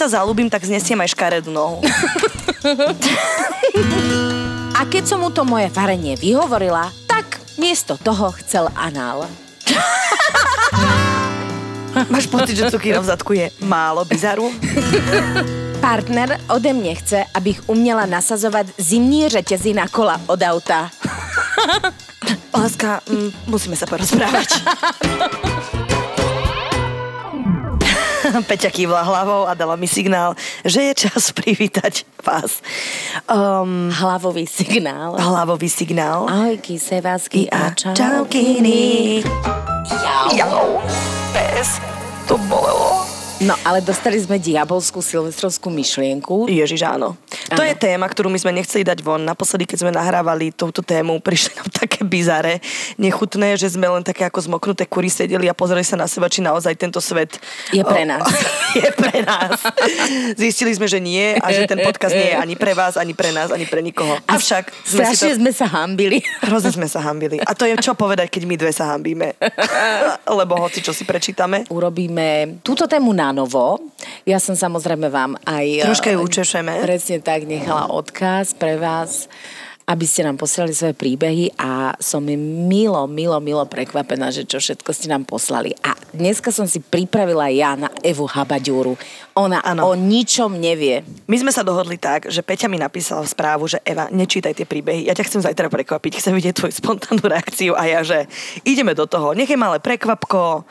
sa zalúbim, tak znesiem aj škaredú nohu. A keď som mu to moje varenie vyhovorila, tak miesto toho chcel anál. Máš pocit, že cukíra v zadku je málo bizaru? Partner ode mne chce, abych uměla nasazovať zimní řetězy na kola od auta. Láska, mm, musíme sa porozprávať. Peťa kývla hlavou a dala mi signál, že je čas privítať vás. Um, Hlavový signál. hlavový signál. Ahojky, sevásky a čau. Čaukiny. Jau. Pes. To bolelo. No, ale dostali sme diabolskú silvestrovskú myšlienku. Ježiš, áno. To Áno. je téma, ktorú my sme nechceli dať von. Naposledy, keď sme nahrávali túto tému, prišli nám také bizare, nechutné, že sme len také ako zmoknuté kury sedeli a pozreli sa na seba, či naozaj tento svet Je pre nás. je pre nás. Zistili sme, že nie a že ten podcast nie je ani pre vás, ani pre nás, ani pre nikoho. Avšak sme si Strašne to... sme sa hambili. Hrozne sme sa hambili. A to je čo povedať, keď my dve sa hambíme. Lebo hoci čo si prečítame. Urobíme túto tému na novo. Ja som samozrejme vám aj... Troška ju učešeme. Presne tak, nechala odkaz pre vás aby ste nám poslali svoje príbehy a som milo, milo, milo prekvapená, že čo všetko ste nám poslali. A dneska som si pripravila ja na Evu Habaďúru. Ona Áno. o ničom nevie. My sme sa dohodli tak, že Peťa mi napísala správu, že Eva, nečítaj tie príbehy, ja ťa chcem zajtra prekvapiť, chcem vidieť tvoju spontánnu reakciu a ja, že ideme do toho, nech je malé prekvapko,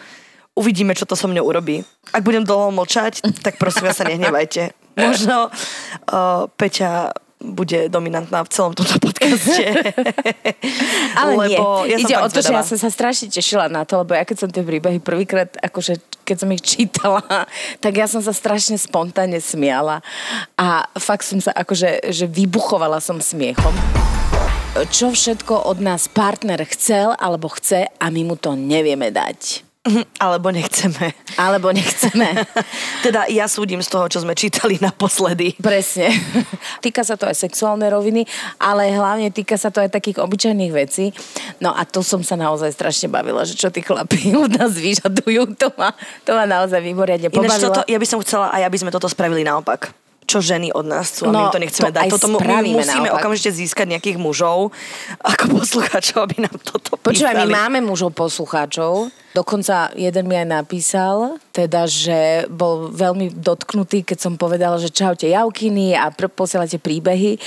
uvidíme, čo to so mňou urobí. Ak budem dlho mlčať, tak prosím vás sa nehnevajte. Možno uh, Peťa bude dominantná v celom tomto podcaste. Ale Lebo nie, ja ide o to, že zvedavá. ja som sa strašne tešila na to, lebo ja keď som tie príbehy prvýkrát, akože keď som ich čítala, tak ja som sa strašne spontánne smiala a fakt som sa akože, že vybuchovala som smiechom. Čo všetko od nás partner chcel alebo chce a my mu to nevieme dať. Alebo nechceme. Alebo nechceme. Teda ja súdim z toho, čo sme čítali naposledy. Presne. týka sa to aj sexuálnej roviny, ale hlavne týka sa to aj takých obyčajných vecí. No a to som sa naozaj strašne bavila, že čo tí chlapí od nás vyžadujú, to ma, to ma naozaj Ináč pobavilo. toto, ja by som chcela aj, aby sme toto spravili naopak. Čo ženy od nás chcú a my No, im to nechceme to dať. Toto my musíme naopak. okamžite získať nejakých mužov ako poslucháčov, aby nám toto Počúvaj, my písali. máme mužov poslucháčov. Dokonca jeden mi aj napísal, teda, že bol veľmi dotknutý, keď som povedala, že čaute Jaukiny a pr- posielate príbehy.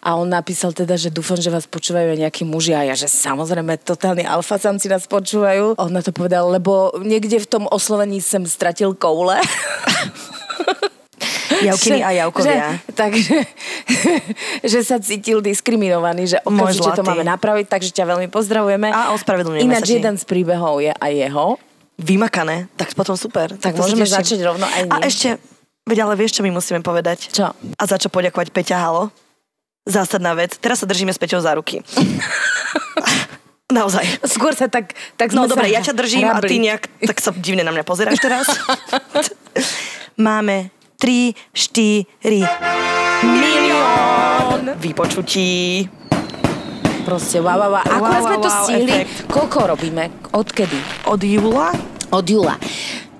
A on napísal teda, že dúfam, že vás počúvajú aj nejakí muži. A ja, že samozrejme, totálni alfasamci nás počúvajú. On na to povedal, lebo niekde v tom oslovení som stratil koule. Javkiny a Javkovia. Že, takže, že sa cítil diskriminovaný, že okamžite to máme napraviť, takže ťa veľmi pozdravujeme. A ospravedlňujeme Ináč sa jeden z príbehov je aj jeho. Vymakané, tak potom super. Tak sa môžeme začať rovno aj A my. ešte, veď ale vieš, čo my musíme povedať? Čo? A za čo poďakovať Peťa Halo? Zásadná vec. Teraz sa držíme s Peťou za ruky. Naozaj. Skôr sa tak, tak No dobre, ja ťa držím a ty nejak, tak sa divne na mňa pozeráš teraz. Máme 3, 4 milión vypočutí. Proste, wow, wow, wow. Akurát Wow, sme wow, to wow, stihli. Koľko robíme? Odkedy? Od júla Od júla.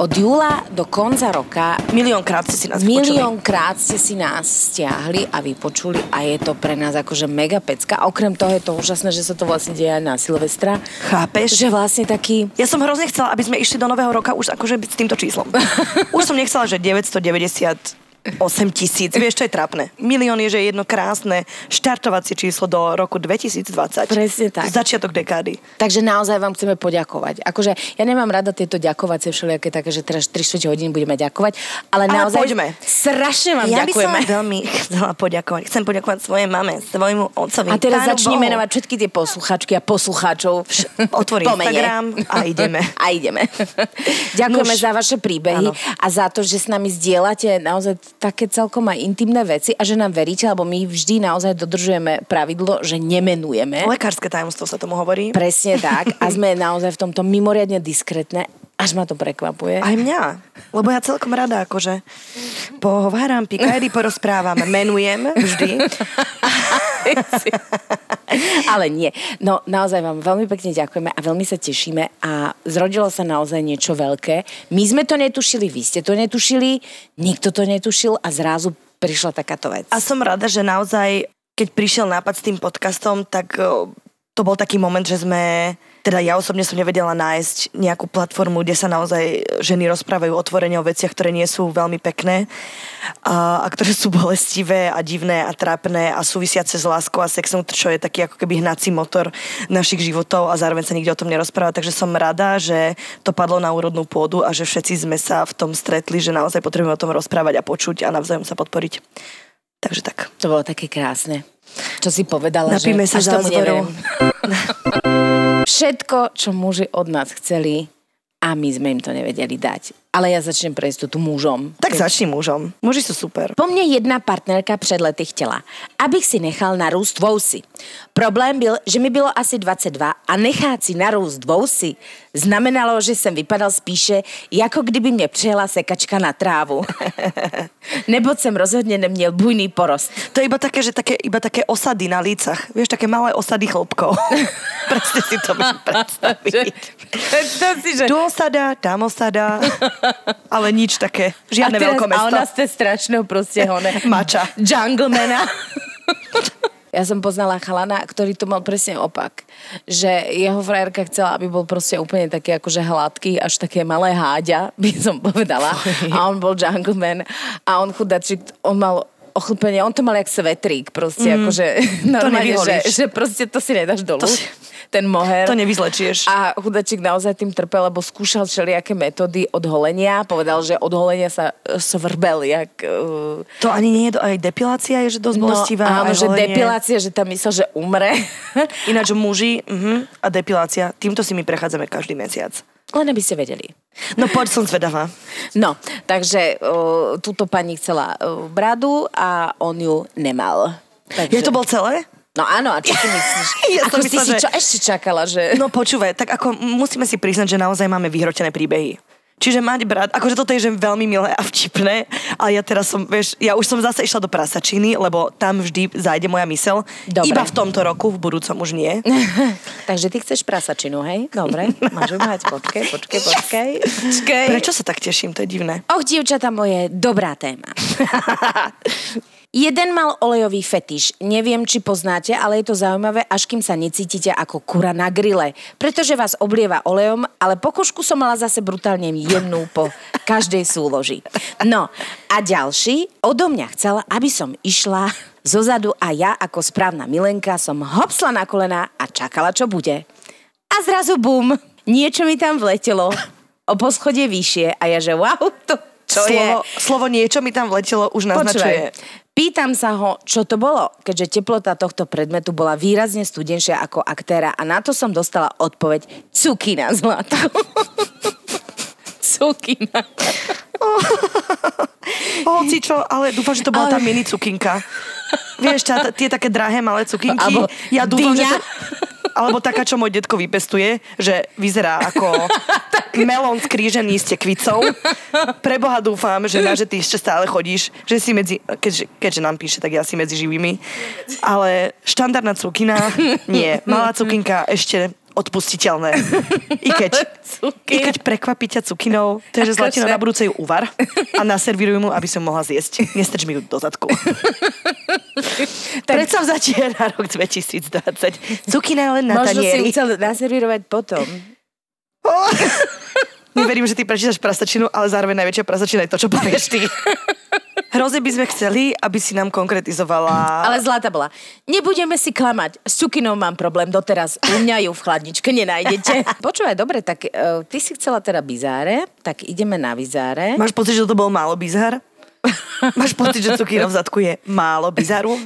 Od júla do konca roka miliónkrát ste si nás. Miliónkrát ste si nás stiahli a vypočuli a je to pre nás akože mega pecka. Okrem toho je to úžasné, že sa to vlastne deje aj na Silvestra. Chápeš? Že vlastne taký... Ja som hrozne chcela, aby sme išli do nového roka už akože s týmto číslom. Už som nechcela, že 990 8 tisíc, vieš, čo je trápne. Milión je, že je jedno krásne štartovacie číslo do roku 2020. Presne tak. Začiatok dekády. Takže naozaj vám chceme poďakovať. Akože ja nemám rada tieto ďakovacie všelijaké také, že teraz 3 hodín budeme ďakovať, ale, Ale naozaj poďme. strašne vám ja by som ďakujeme. veľmi chcela poďakovať. Chcem poďakovať svojej mame, svojmu otcovi. A teraz začni menovať všetky tie posluchačky a poslucháčov. Otvorím Po mene. Instagram a ideme. A ideme. Ďakujeme Nuž. za vaše príbehy Áno. a za to, že s nami zdieľate naozaj také celkom aj intimné veci a že nám veríte, lebo my vždy naozaj dodržujeme pravidlo, že nemenujeme. Lekárske tajomstvo sa tomu hovorí. Presne tak. A sme naozaj v tomto mimoriadne diskrétne. Až ma to prekvapuje. Aj mňa. Lebo ja celkom rada akože pohováram, pikajdy porozprávam, menujem vždy. Ale nie. No naozaj vám veľmi pekne ďakujeme a veľmi sa tešíme a zrodilo sa naozaj niečo veľké. My sme to netušili, vy ste to netušili, nikto to netušil a zrazu prišla takáto vec. A som rada, že naozaj, keď prišiel nápad s tým podcastom, tak o, to bol taký moment, že sme teda ja osobne som nevedela nájsť nejakú platformu, kde sa naozaj ženy rozprávajú otvorene o veciach, ktoré nie sú veľmi pekné a, a ktoré sú bolestivé a divné a trápne a súvisiace s láskou a sexom, čo je taký ako keby hnací motor našich životov a zároveň sa nikde o tom nerozpráva. Takže som rada, že to padlo na úrodnú pôdu a že všetci sme sa v tom stretli, že naozaj potrebujeme o tom rozprávať a počuť a navzájom sa podporiť. Takže tak. To bolo také krásne. Čo si povedala, Napíme že sa až tomu neviem. Všetko, čo muži od nás chceli a my sme im to nevedeli dať. Ale ja začnem pre istotu mužom. Tak začni mužom. Muži sú super. Po mne jedna partnerka před lety chtěla, abych si nechal narůst vousy. Problém byl, že mi bylo asi 22 a nechat si narůst vousy znamenalo, že jsem vypadal spíše, jako kdyby mě přijela sekačka na trávu. Neboť jsem rozhodně neměl bujný porost. To je iba také, že také, iba také osady na lícach. Vieš, také malé osady chlopkov. Presne si to viem predstaviť. Predstav si, že... Tu osada, tam osada, ale nič také. Žiadne a teraz, veľké A ona ste strašného proste hone. Mača. Junglemana. Ja som poznala chalana, ktorý to mal presne opak. Že jeho frajerka chcela, aby bol proste úplne taký akože hladký, až také malé háďa, by som povedala. A on bol gentleman. A on chudačik, on mal ochlpenie, on to mal jak svetrík proste, mm. akože normálne, že, nevyholíš. že proste to si nedáš dolu. To si- ten moher. To nevyzlečieš. A chudačik naozaj tým trpel, lebo skúšal všelijaké metódy odholenia. Povedal, že odholenia sa e, svrbel, jak... Uh, To ani nie je, do- aj depilácia je, že dosť bolestivá. No, áno, že holenie. depilácia, že tam myslel, že umre. Ináč muži uh-huh, a depilácia, týmto si my prechádzame každý mesiac. Len aby ste vedeli. No poď, som zvedavá. No, takže uh, túto pani chcela uh, bradu a on ju nemal. Takže... Je to bol celé? No áno, a čo si myslíš? Ja Ako myslela, si že- čo ešte čakala, že... No počúvaj, tak ako musíme si priznať, že naozaj máme vyhrotené príbehy. Čiže mať brat, akože toto je že veľmi milé a vtipné, ale ja teraz som, vieš, ja už som zase išla do prasačiny, lebo tam vždy zájde moja mysel. Dobre. Iba v tomto roku, v budúcom už nie. Takže ty chceš prasačinu, hej? Dobre, máš ju mať. Počkej, počkej, počkej. počkej. Prečo sa tak teším, to je divné. Och, dievčata moje, dobrá téma. Jeden mal olejový fetiš. Neviem, či poznáte, ale je to zaujímavé, až kým sa necítite ako kura na grille. Pretože vás oblieva olejom, ale pokožku som mala zase brutálne jemnú po každej súloži. No a ďalší odo mňa chcel, aby som išla zozadu a ja ako správna milenka som hopsla na kolena a čakala, čo bude. A zrazu bum, niečo mi tam vletelo o poschodie vyššie a ja že wow, to je? slovo, slovo niečo mi tam vletelo, už naznačuje. Počúvaj, pýtam sa ho, čo to bolo, keďže teplota tohto predmetu bola výrazne studenšia ako aktéra a na to som dostala odpoveď cukina zlato. cukina. Hoci čo, ale dúfam, že to bola tá mini cukinka. Vieš, tá, tie také drahé malé cukinky. Alebo ja dúfam, že dyňa. to, alebo taká, čo môj detko vypestuje, že vyzerá ako melón skrížený s tekvicou. Preboha dúfam, že na že ty ešte stále chodíš, že si medzi, keďže, keďže nám píše, tak ja si medzi živými. Ale štandardná cukina, nie. Malá cukinka ešte odpustiteľné. I keď. I keď prekvapí ťa cukinou, to je, že zlatino Akože- na budúce ju uvar a naservíruj mu, aby som mohla zjesť. Nestrč mi ju do zadku. Predsavzatie na rok 2020. Cukina len na Možno si ju tanieri. chcel naservírovať potom. Neverím, že ty prečítaš prasačinu, ale zároveň najväčšia prasačina je to, čo povieš ty. Hrozne by sme chceli, aby si nám konkretizovala... Ale zlata bola. Nebudeme si klamať. S cukinou mám problém doteraz. U mňa ju v chladničke nenájdete. Počúvaj, dobre, tak uh, ty si chcela teda bizáre, tak ideme na bizáre. Máš pocit, že to bol málo bizar? Máš pocit, že cukina v zadku je málo bizaru?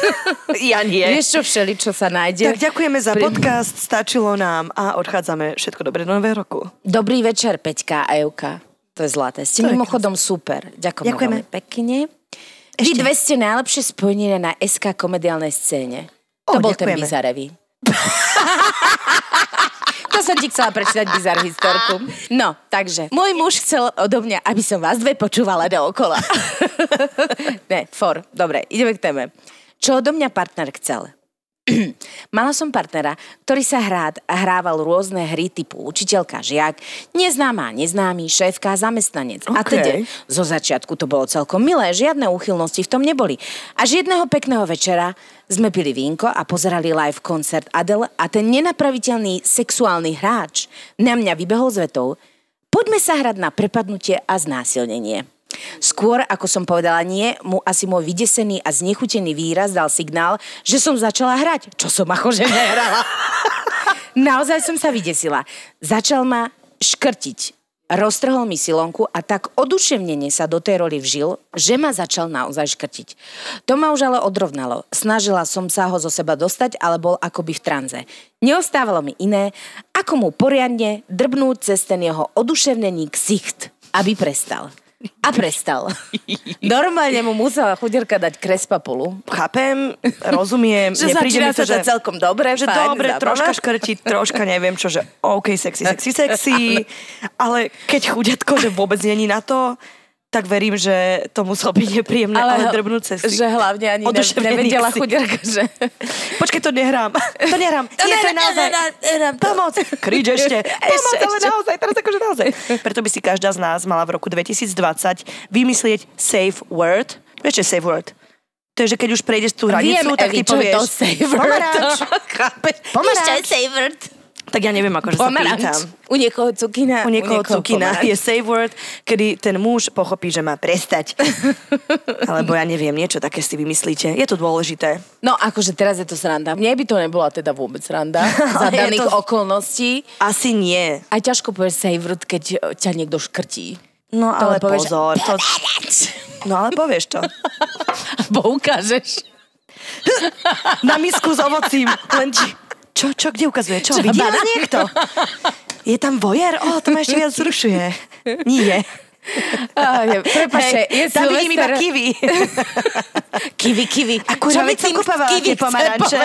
ja nie. Vieš čo všeli, čo sa nájde? Tak ďakujeme za Pri- podcast, stačilo nám a odchádzame. Všetko dobré do nového roku. Dobrý večer, Peťka a Euka. To je zlaté. Ste To mimochodom super. Ďakujem Ďakujeme. veľmi pekne. Vy Ešte. dve ste najlepšie spojenie na SK komediálnej scéne. To O, bol ten ďakujeme. bizarevý. to som ti chcela prečítať bizar historku. No, takže, môj muž chcel odo mňa, aby som vás dve počúvala dookola. ne, for, dobre, ideme k téme. Čo odo mňa partner chcel? Mala som partnera, ktorý sa hrát, hrával rôzne hry typu učiteľka, žiak, neznáma, neznámy, šéfka, zamestnanec. A OK. teda zo začiatku to bolo celkom milé, žiadne úchylnosti v tom neboli. Až jedného pekného večera sme pili vínko a pozerali live koncert Adele a ten nenapraviteľný sexuálny hráč na mňa vybehol z vetou Poďme sa hrať na prepadnutie a znásilnenie. Skôr, ako som povedala nie, mu asi môj vydesený a znechutený výraz dal signál, že som začala hrať, čo som akože nehrala. Naozaj som sa vydesila. Začal ma škrtiť. Roztrhol mi silonku a tak oduševnenie sa do tej roli vžil, že ma začal naozaj škrtiť. To ma už ale odrovnalo. Snažila som sa ho zo seba dostať, ale bol akoby v tranze. Neostávalo mi iné, ako mu poriadne drbnúť cez ten jeho oduševnený ksicht, aby prestal. A prestal. Normálne mu musela chuderka dať krespapulu. Chápem, rozumiem, Že nepríde mi to, sa to že... celkom dobre, že fajn, dobre, zábava. troška škrtiť, troška neviem čo, že OK, sexy, sexy, sexy, ale keď chudiatko, že vôbec není na to, tak verím, že to muselo byť nepríjemné, ale, ale drbnúť cesty. Že hlavne ani ne, nevedela chuderka, že... Počkej, to nehrám. To nehrám. To Nie, to je naozaj. Pomoc. Kríč ešte. Pomoc, ale ešte. naozaj, teraz akože naozaj. Preto by si každá z nás mala v roku 2020 vymyslieť safe word. Vieš, čo je safe word? To je, že keď už prejdeš tú hranicu, Viem, tak ty Evi, je povieš... to? Pomaranč. Chápeš? Pomaranč. Vieš, čo je saver? Tak ja neviem, akože sa pýtam. U niekoho cukina. U niekoho cukina pomaranč. je safe word, kedy ten muž pochopí, že má prestať. Alebo ja neviem, niečo také si vymyslíte. Je to dôležité. No akože teraz je to sranda. Mne by to nebola teda vôbec sranda za daných to- okolností. Asi nie. Aj ťažko povieš saver, keď ťa niekto škrtí. No To ale povieš, pozor. To... No ale povieš to. Bo ukážeš. Na misku s ovocím. Len ti... Čo, čo, kde ukazuje? Čo, Čo, vidí nás niekto? Je tam vojer? O, to ma ešte viac zrušuje. Nie. Á, je- Prepačte, je tam vidím iba kiwi. Kiwi, kiwi. Akurát mi tým kiwi tie pomaranče.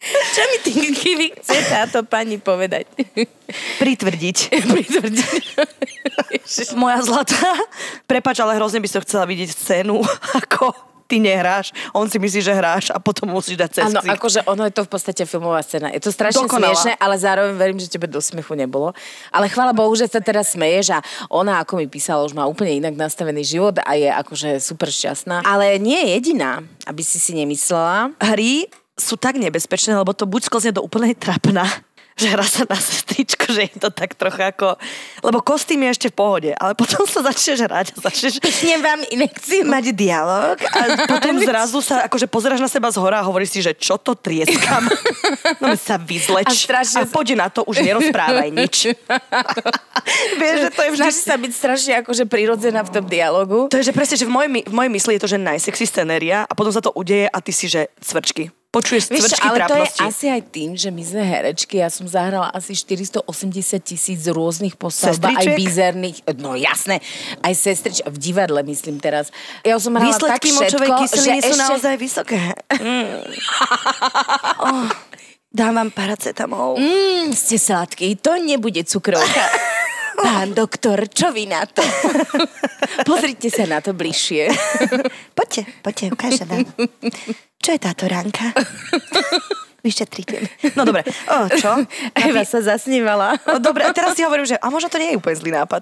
Čo mi tým kiwi chce táto pani povedať? Pritvrdiť. Pritvrdiť. Moja zlatá. Prepač, ale hrozne by som chcela vidieť scénu, ako ty nehráš, on si myslí, že hráš a potom musíš dať cez Áno, akože ono je to v podstate filmová scéna. Je to strašne Dokonalá. smiešne, ale zároveň verím, že tebe do smiechu nebolo. Ale chvála Bohu, že sa teraz smeješ a ona, ako mi písala, už má úplne inak nastavený život a je akože super šťastná. Ale nie je jediná, aby si si nemyslela. Hry sú tak nebezpečné, lebo to buď sklzne do úplnej trapna, že hrá sa na sestričko, že je to tak trocha ako... Lebo kostým je ešte v pohode, ale potom sa začneš hrať a začneš Pichnem vám inekciu. mať dialog a potom zrazu sa akože pozeráš na seba z hora a hovoríš si, že čo to trieskam. No sa vyzleč A strašne a poď na to, už nerozprávaj nič. Vieš, že to je vždy... Snaží sa byť strašne akože prirodzená v tom dialogu. To je, že presne, že v mojej, v mojej mysli je to, že najsexy scenéria a potom sa to udeje a ty si, že cvrčky. Počuješ cvrčky ale to je trápnosti. asi aj tým, že my sme herečky. Ja som zahrala asi 480 tisíc rôznych postav, aj bizerných. No jasné, aj sestrič v divadle myslím teraz. Ja som hrala tak Výsledky všetko, močovej kyseliny že sú ešte... naozaj vysoké. Mm. oh, dám vám paracetamol. Mm, ste sladký, to nebude cukrovka. Pán doktor, čo vy na to? Pozrite sa na to bližšie. Poďte, poďte, ukážem vám. Čo je táto ránka? Vyšetrite. No dobre, o, čo? Eva sa zasnívala. No, dobre, a teraz si hovorím, že a možno to nie je úplne zlý nápad.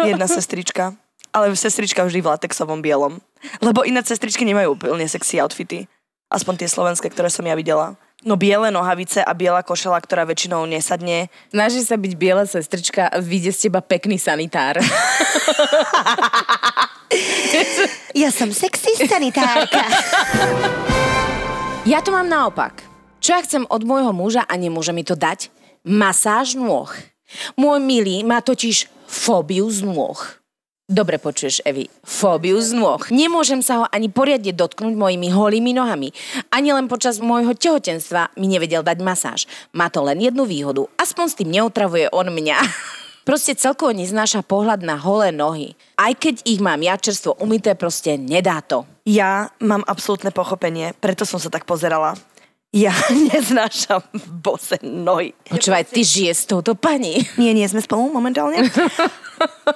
Jedna sestrička. Ale sestrička vždy v latexovom bielom. Lebo iné sestričky nemajú úplne sexy outfity. Aspoň tie slovenské, ktoré som ja videla. No biele nohavice a biela košela, ktorá väčšinou nesadne. Snaží sa byť biela sestrička a vyjde z teba pekný sanitár. Ja som sexy sanitárka. Ja to mám naopak. Čo ja chcem od môjho muža a nemôže mi to dať? Masáž nôh. Môj milý má totiž fóbiu z nôh. Dobre počuješ, Evi. Fóbiu z nôh. Nemôžem sa ho ani poriadne dotknúť mojimi holými nohami. Ani len počas môjho tehotenstva mi nevedel dať masáž. Má to len jednu výhodu. Aspoň s tým neotravuje on mňa. Proste celkovo neznáša pohľad na holé nohy. Aj keď ich mám ja čerstvo umyté, proste nedá to. Ja mám absolútne pochopenie, preto som sa tak pozerala. Ja neznášam bose nohy. Počúvaj, ty žije s touto pani. Nie, nie sme spolu momentálne.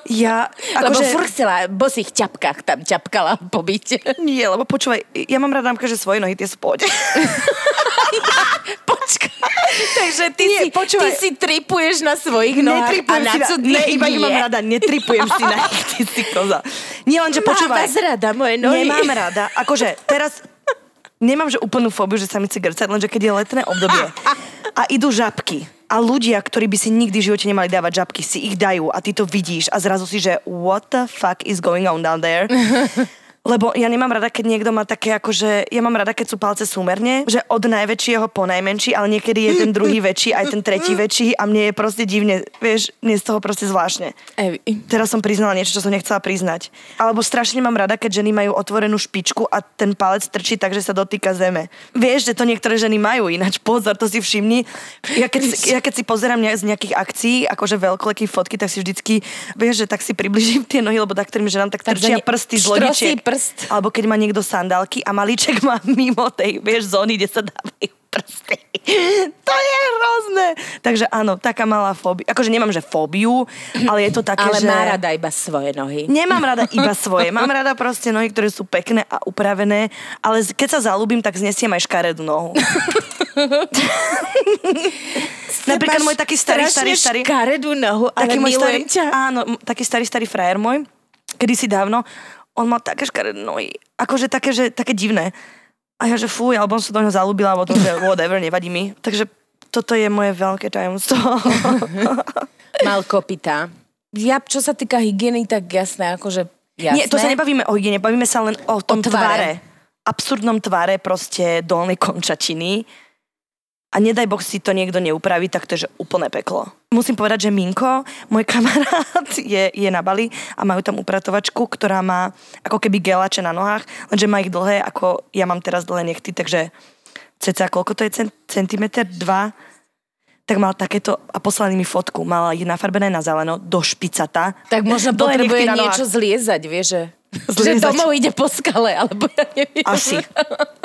Ja, Lebo akože... furt chcela v bosých ťapkách tam ťapkala po byte. Nie, lebo počúvaj, ja mám rada, že svoje nohy tie pohode. Počkaj. Takže ty, Nie, si, ty počúvaj. si tripuješ na svojich nohách a na cudzích ne, iba ich mám rada, netripujem si na nich, ty si koza. Nie len, že Mám počúvaj. vás rada, moje nohy. Nemám rada. Akože teraz nemám, že úplnú fóbiu, že sa mi chce lenže keď je letné obdobie a idú žabky a ľudia, ktorí by si nikdy v živote nemali dávať žabky, si ich dajú a ty to vidíš a zrazu si, že what the fuck is going on down there? Lebo ja nemám rada, keď niekto má také akože, ja mám rada, keď sú palce súmerne, že od najväčšieho po najmenší, ale niekedy je ten druhý väčší, aj ten tretí väčší a mne je proste divne, vieš, mne z toho proste zvláštne. Evi. Teraz som priznala niečo, čo som nechcela priznať. Alebo strašne mám rada, keď ženy majú otvorenú špičku a ten palec trčí tak, že sa dotýka zeme. Vieš, že to niektoré ženy majú, ináč pozor, to si všimni. Ja keď, si- ja keď si pozerám ne- z nejakých akcií, akože veľkoleké fotky, tak si vždycky, vieš, že tak si približím tie nohy, lebo tak ktorým ženám tak trčia prsty z štrosí lodičiek. Prst. Alebo keď má niekto sandálky a malíček má mimo tej, vieš, zóny, kde sa dávajú prsty. To je hrozné. Takže áno, taká malá fóbia. Akože nemám, že fóbiu, ale je to také, Ale že... má rada iba svoje nohy. Nemám rada iba svoje. Mám rada proste nohy, ktoré sú pekné a upravené, ale keď sa zalúbim, tak znesiem aj škaredú nohu. Napríklad môj taký starý, starý, starý... škaredú nohu, ale taký môj starý, ťa. áno, taký starý, starý frajer môj, kedysi dávno, on mal také škaredé nohy. Akože také, že, také divné. A ja, že fuj, alebo som sa do neho zalúbila, alebo to, že whatever, nevadí mi. Takže toto je moje veľké tajomstvo. Mal kopita. Ja, čo sa týka hygieny, tak jasné, akože jasné. Nie, to sa nebavíme o hygiene, bavíme sa len o tom tvare. tvare. Absurdnom tvare proste dolnej končatiny. A nedaj Boh si to niekto neupraví, tak to je že úplné peklo. Musím povedať, že Minko, môj kamarát, je, je na Bali a majú tam upratovačku, ktorá má ako keby gelače na nohách, lenže má ich dlhé, ako ja mám teraz dlhé nechty, takže cca koľko to je cent, centimeter? Dva? Tak mal takéto a poslali mi fotku. Mala ich nafarbené na zeleno, do špicata. Tak možno potrebuje niečo zliezať, vieš, že... Že domov ide po skale, alebo ja neviem. Asi.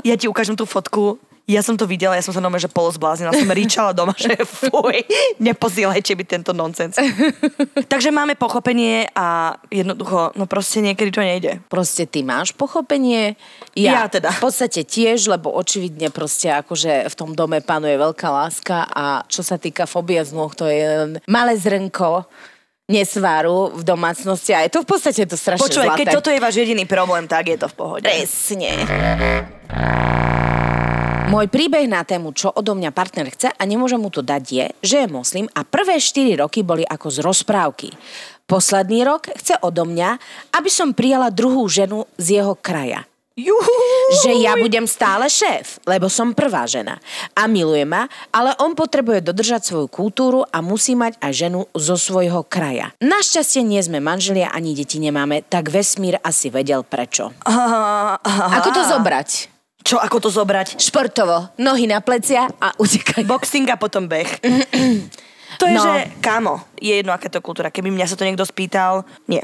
Ja ti ukážem tú fotku. Ja som to videla, ja som sa normálne, že polozbláznila. Som ričala doma, že fuj, neposielajte mi tento nonsens. Takže máme pochopenie a jednoducho, no proste niekedy to nejde. Proste ty máš pochopenie. Ja teda. V podstate tiež, lebo očividne proste akože v tom dome panuje veľká láska a čo sa týka fobia z nôh, to je len malé zrnko nesváru v domácnosti a je to v podstate to strašne Počúvaj, zlaté. keď toto je váš jediný problém, tak je to v pohode. Presne. Môj príbeh na tému, čo odo mňa partner chce a nemôžem mu to dať je, že je moslim a prvé 4 roky boli ako z rozprávky. Posledný rok chce odo mňa, aby som prijala druhú ženu z jeho kraja. Juhu. Že ja budem stále šéf, lebo som prvá žena. A miluje ma, ale on potrebuje dodržať svoju kultúru a musí mať aj ženu zo svojho kraja. Našťastie nie sme manželia ani deti nemáme, tak vesmír asi vedel prečo. Aha, aha. Ako to zobrať? Čo, ako to zobrať? Športovo, nohy na plecia a utekaj. Boxing a potom beh. To je, No. že kámo, je jedno, aká to kultúra. Keby mňa sa to niekto spýtal, nie.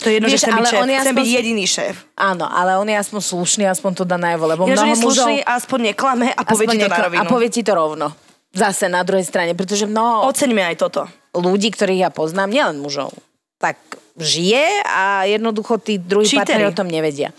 To je jedno, Vieš, že chcem byť ale šéf. on je Chcem aspoň- byť jediný šéf. Áno, ale on je aspoň slušný, aspoň to dá najavo, lebo že mnoho je mužov... slušný aspoň neklame a povie ti to na nekla- rovinu. A povie ti to rovno. Zase na druhej strane, pretože mnoho Oceňme aj toto. ľudí, ktorých ja poznám, nielen mužov, tak žije a jednoducho tí druhí partneri o tom nevedia.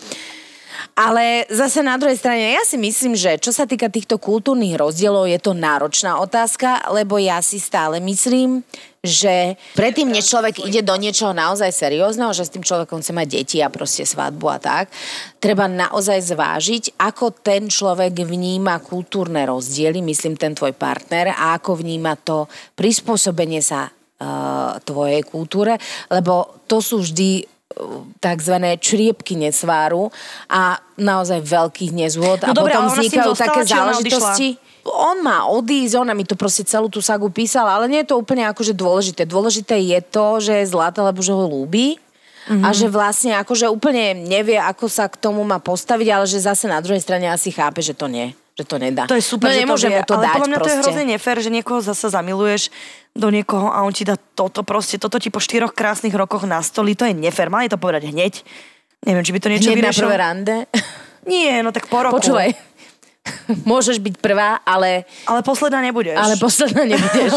Ale zase na druhej strane, ja si myslím, že čo sa týka týchto kultúrnych rozdielov, je to náročná otázka, lebo ja si stále myslím, že predtým, než človek ide do niečoho naozaj seriózneho, že s tým človekom chce mať deti a proste svadbu a tak, treba naozaj zvážiť, ako ten človek vníma kultúrne rozdiely, myslím ten tvoj partner, a ako vníma to prispôsobenie sa uh, tvojej kultúre, lebo to sú vždy tzv. čriepky nesváru a naozaj veľkých nezhôd a No dobré, potom vznikajú také záležitosti. On má odísť, ona mi to proste celú tú sagu písala, ale nie je to úplne akože dôležité. Dôležité je to, že je zlatá, lebo že ho ľúbi Mhm. a že vlastne akože úplne nevie, ako sa k tomu má postaviť, ale že zase na druhej strane asi chápe, že to nie. Že to nedá. To je super, no že nemôže to vie, to ale dať podľa mňa to je proste. hrozne nefér, že niekoho zasa zamiluješ do niekoho a on ti dá toto proste, toto ti po štyroch krásnych rokoch nastolí, to je nefér, mali to povedať hneď. Neviem, či by to niečo Hneď na vyriešilo. prvé rande. Nie, no tak po roku. Počúvaj, Môžeš byť prvá, ale, Ale posledná nebudeš. ale posledná nebudeš.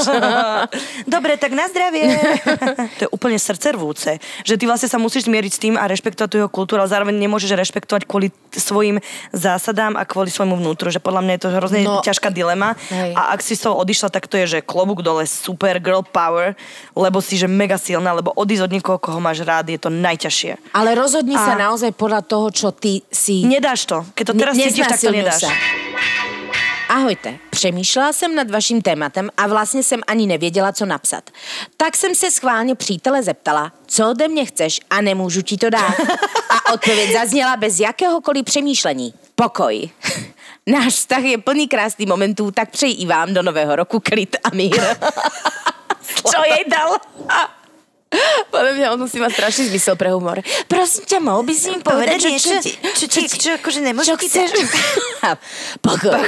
Dobre, tak na zdravie. to je úplne srdcervúce, že ty vlastne sa musíš zmieriť s tým a rešpektovať tú jeho kultúru, ale zároveň nemôžeš rešpektovať kvôli svojim zásadám a kvôli svojmu vnútru, že podľa mňa je to hrozne No. ťažká dilema Hej. a ak si toho odišla, tak to je, že klobúk dole, super girl power, lebo si, že mega silná, lebo odísť od niekoho, koho máš rád, je to najťažšie. Ale rozhodni sa A- naozaj podľa toho, čo ty si... Nedáš to. Keď to teraz Ne- cítiš, tak to nedáš. sa. Ahojte, přemýšlela jsem nad vaším tématem a vlastně jsem ani nevěděla, co napsat. Tak jsem se schválně přítele zeptala, co ode mě chceš a nemůžu ti to dát. A odpověď zazněla bez jakéhokoliv přemýšlení. Pokoj. Náš vztah je plný krásných momentů, tak přeji i vám do nového roku klid a mír. Čo jej dal? Podľa mňa on musí mať strašný zmysel pre humor. Prosím ťa, mohol by si mi povedať, že čo, ti, čo, čo, čo, akože nemôžeš čo chceš? Pokoj.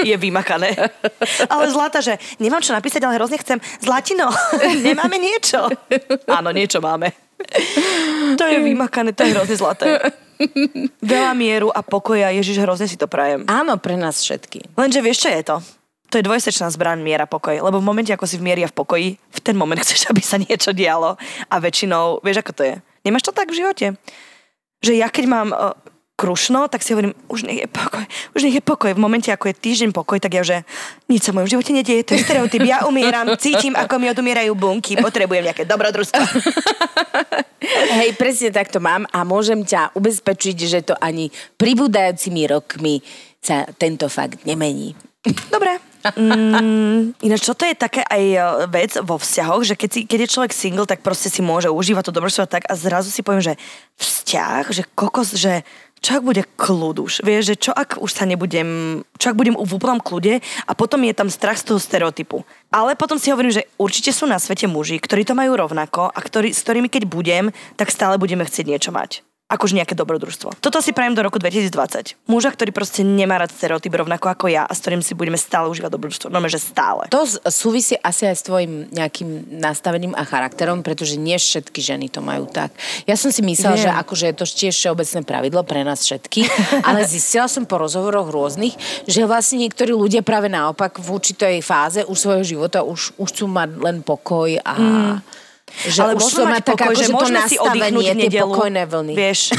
je vymakané. Ale zlata, že nemám čo napísať, ale hrozne chcem. Zlatino, nemáme niečo. Áno, niečo máme. To je vymakané, to je hrozne zlaté. Veľa mieru a pokoja, Ježiš, hrozne si to prajem. Áno, pre nás všetky. Lenže vieš, čo je to? To je dvojsečná zbraň miera pokoj. Lebo v momente, ako si v mieri a v pokoji, v ten moment chceš, aby sa niečo dialo. A väčšinou, vieš, ako to je? Nemáš to tak v živote? Že ja keď mám uh, krušno, tak si hovorím, už nech je pokoj, už nech je pokoj. V momente, ako je týždeň pokoj, tak ja že nič sa v mojom živote nedieje, to je stereotyp. Ja umieram, cítim, ako mi odumierajú bunky, potrebujem nejaké dobrodružstvo. Hej, presne tak to mám a môžem ťa ubezpečiť, že to ani pribúdajúcimi rokmi sa tento fakt nemení. Dobre. Mm, ináč, čo to je také aj e, vec vo vzťahoch, že keď, si, keď je človek single, tak proste si môže užívať to dobrostvo tak a zrazu si poviem, že vzťah, že kokos, že čo ak bude kľud už, vieš, že čo ak už sa nebudem, čo ak budem v úplnom kľude a potom je tam strach z toho stereotypu. Ale potom si hovorím, že určite sú na svete muži, ktorí to majú rovnako a ktorý, s ktorými keď budem, tak stále budeme chcieť niečo mať akože nejaké dobrodružstvo. Toto si prajem do roku 2020. Muža, ktorý proste nemá rád stereotyp rovnako ako ja a s ktorým si budeme stále užívať dobrodružstvo. No, že stále. To súvisí asi aj s tvojim nejakým nastavením a charakterom, pretože nie všetky ženy to majú tak. Ja som si myslela, že akože je to tiež všeobecné pravidlo pre nás všetkých, ale zistila som po rozhovoroch rôznych, že vlastne niektorí ľudia práve naopak v určitej fáze už svojho života už, už chcú mať len pokoj a... Mm. Že Ale už sú mať pokoj, že to nastavenie, tie nedelu. pokojné vlny. Vieš,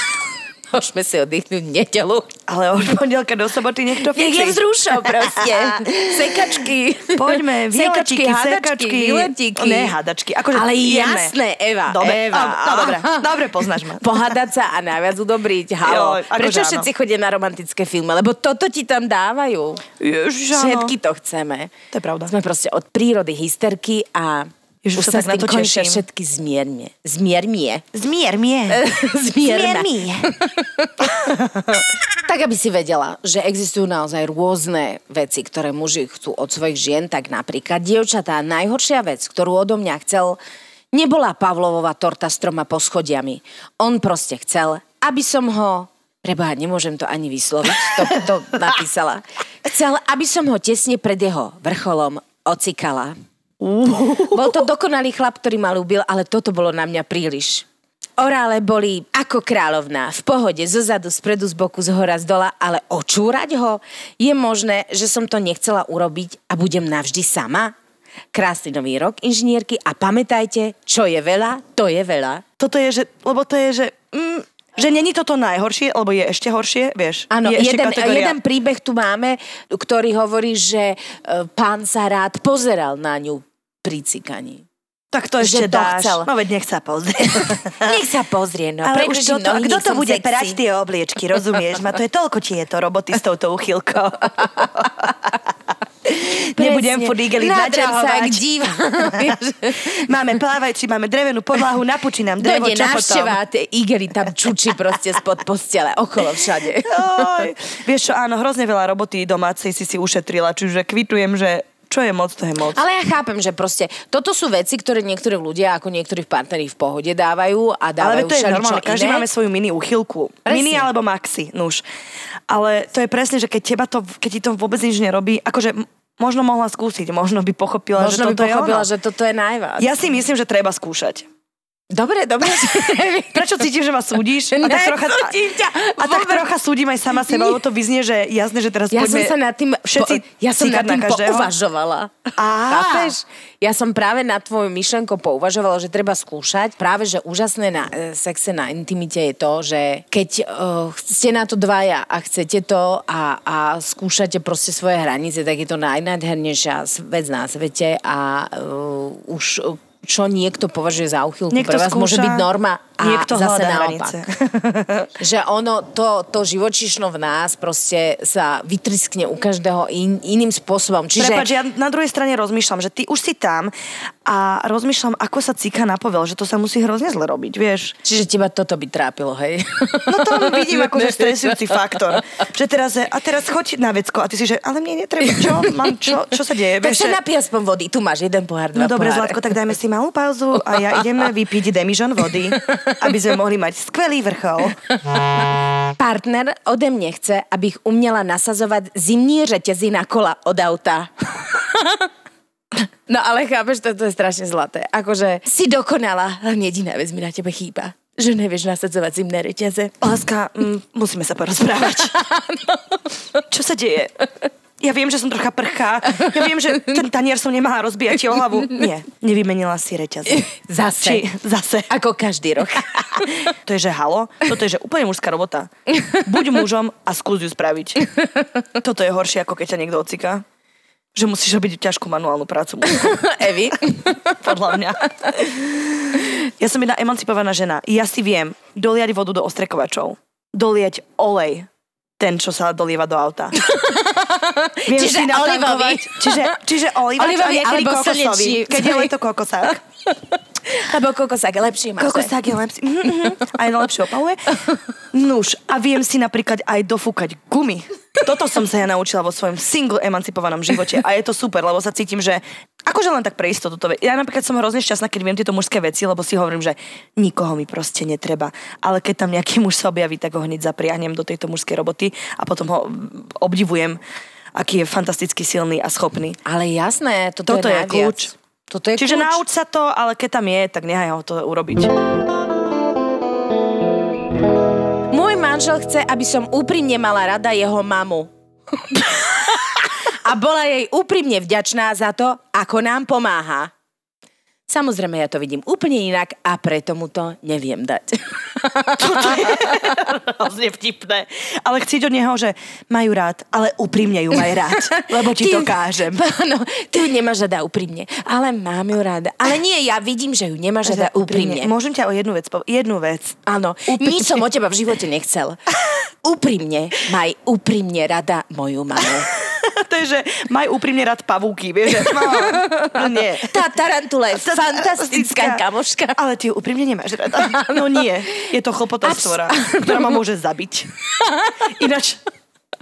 Môžeme si oddychnúť v nedelu. ale od pondelka do soboty nech to Nech je fixí. vzrušo proste. Sekačky. Poďme, Sekačky, hádačky, výletiky. Ne, hádačky. Akože Ale jemné. jasné, Eva, Dobre, Eva. a- no, dobre, dobre, poznáš ma. Pohádať sa a najviac udobriť. Halo. Jo, akože Prečo áno. všetci chodia na romantické filmy? Lebo toto ti tam dávajú. Ježiš. Všetky to chceme. To je pravda. Sme proste od prírody hysterky a Ježiš, už sa sa tak na to teším. všetky zmierne. Zmiermie. Zmier mie. Zmierna. mie. Tak, aby si vedela, že existujú naozaj rôzne veci, ktoré muži chcú od svojich žien, tak napríklad dievčatá, najhoršia vec, ktorú odo mňa chcel, nebola Pavlovova torta s troma poschodiami. On proste chcel, aby som ho Preboha, nemôžem to ani vysloviť, to, to napísala. Chcel, aby som ho tesne pred jeho vrcholom ocikala. Bol to dokonalý chlap, ktorý ma ľúbil, ale toto bolo na mňa príliš. Orále boli ako kráľovná, v pohode, zo zadu, spredu, z boku, z hora, z dola, ale očúrať ho? Je možné, že som to nechcela urobiť a budem navždy sama? Krásny nový rok, inžinierky, a pamätajte, čo je veľa, to je veľa. Toto je, že, lebo to je, že... Mm, že není toto najhoršie, lebo je ešte horšie, vieš. Áno, je jeden, kategória. jeden príbeh tu máme, ktorý hovorí, že e, pán sa rád pozeral na ňu pri cikaní. Tak to že ešte to dáš. chcel. No veď nech sa pozrie. Nech sa pozrie, no. Ale už prekručí kto to, a nohy, kto to bude sexy. perať tie obliečky, rozumieš? Ma to je toľko tieto roboty s touto uchylkou. Nebudem furt igeliť naťahovať. Máme plávajči, máme drevenú podlahu, napučí nám drevo, Dojde čo potom? a tie igely tam čučí proste spod postele, okolo všade. Oj, vieš čo, áno, hrozne veľa roboty domácej si si ušetrila, čiže kvitujem, že čo je moc, to je moc. Ale ja chápem, že proste toto sú veci, ktoré niektorí ľudia ako niektorí partneri v pohode dávajú a dávajú Ale to je normálne, každý iné. máme svoju mini uchylku. Presne. Mini alebo maxi, nuž. Ale to je presne, že keď, teba to, keď ti to vôbec nič nerobí, akože možno mohla skúsiť, možno by pochopila, Možno by že toto pochopila, je ono. že toto je najviac. Ja si myslím, že treba skúšať. Dobre, dobre. Prečo cítim, že ma súdiš? A tak trocha, ťa. a tak trocha súdim aj sama seba, lebo to vyznie, že jasné, že teraz Ja som poďme sa nad tým, všetci po, ja som nad na tým každého. pouvažovala. Chápeš? Ja som práve na tvoju myšlenku pouvažovala, že treba skúšať. Práve, že úžasné na e, sexe, na intimite je to, že keď uh, ste na to dvaja a chcete to a, a skúšate proste svoje hranice, tak je to najnádhernejšia vec na svete a uh, už uh, čo niekto považuje za uchylku, Niekto pre vás môže skúša, byť norma a niekto zase naopak. že ono, to, to živočišno v nás proste sa vytriskne u každého in, iným spôsobom. Čiže... Prepač, ja na druhej strane rozmýšľam, že ty už si tam a rozmýšľam, ako sa cíka na povel, že to sa musí hrozne zle robiť, vieš. Čiže teba toto by trápilo, hej? No to vidím ako že stresujúci faktor. Že teraz, je- a teraz choď na vecko a ty si, že ale mne netreba, čo? Mám, čo, čo sa deje? tak Vieš, sa napij aspoň vody. Tu máš jeden pohár, dva No dobre, poháre. Zlatko, tak dajme si malú pauzu a ja idem vypiť demižon vody, aby sme mohli mať skvelý vrchol. Partner ode mne chce, abych uměla nasazovat zimní řetězy na kola od auta. No ale chápeš, to, to je strašne zlaté. Akože si dokonala, len jediná vec mi na tebe chýba. Že nevieš nasadzovať zimné reťaze. Láska, mm, musíme sa porozprávať. Čo sa deje? Ja viem, že som trocha prchá. Ja viem, že ten tanier som nemala rozbíjať o hlavu. Nie, nevymenila si reťaze. Zase. Či, zase. Ako každý rok. To je, že halo? Toto je, že úplne mužská robota. Buď mužom a skús ju spraviť. Toto je horšie, ako keď ťa niekto ociká. Že musíš robiť ťažkú manuálnu prácu. Evi. Podľa mňa. Ja som jedna emancipovaná žena. Ja si viem doliať vodu do ostrekovačov. Dolieť olej. Ten, čo sa dolieva do auta. Viem Čiže olivový. Čiže, čiže olivač Olivový a kokosový. Keď je leto kokosák. Lebo kokosák je lepší máš. Kokosák je lepší. Mhm, mhm. Aj najlepšie opaluje. Nuž, a viem si napríklad aj dofúkať gumy. Toto som sa ja naučila vo svojom single emancipovanom živote a je to super, lebo sa cítim, že akože len tak pre istotu to Ja napríklad som hrozne šťastná, keď viem tieto mužské veci, lebo si hovorím, že nikoho mi proste netreba. Ale keď tam nejaký muž sa objaví, tak ho hneď zapriahnem do tejto mužskej roboty a potom ho obdivujem, aký je fantasticky silný a schopný. Ale jasné, toto, Toto je, je kľúč. Toto je Čiže kľúč. nauč sa to, ale keď tam je, tak nechaj ho to urobiť. Môj manžel chce, aby som úprimne mala rada jeho mamu. A bola jej úprimne vďačná za to, ako nám pomáha. Samozrejme, ja to vidím úplne inak a preto mu to neviem dať. hrozne vtipné. Ale chcieť od neho, že majú rád, ale úprimne ju maj rád, lebo ti to kážem. Áno, ty ju nemáš rada úprimne, ale mám ju rada. Ale nie, ja vidím, že ju nemáš rada úprimne. Môžem ťa o jednu vec povedať? Jednu vec. Áno, nič som od teba v živote nechcel. Úprimne, maj úprimne rada moju mamu. to je, že maj úprimne rád pavúky, vieš, že no, no nie. Tá tarantula je Tá- fantastická kamoška. Ale ty ju úprimne nemáš rada. No nie, je to chlopotá Abs- stvora, ktorá ma môže zabiť. Ináč,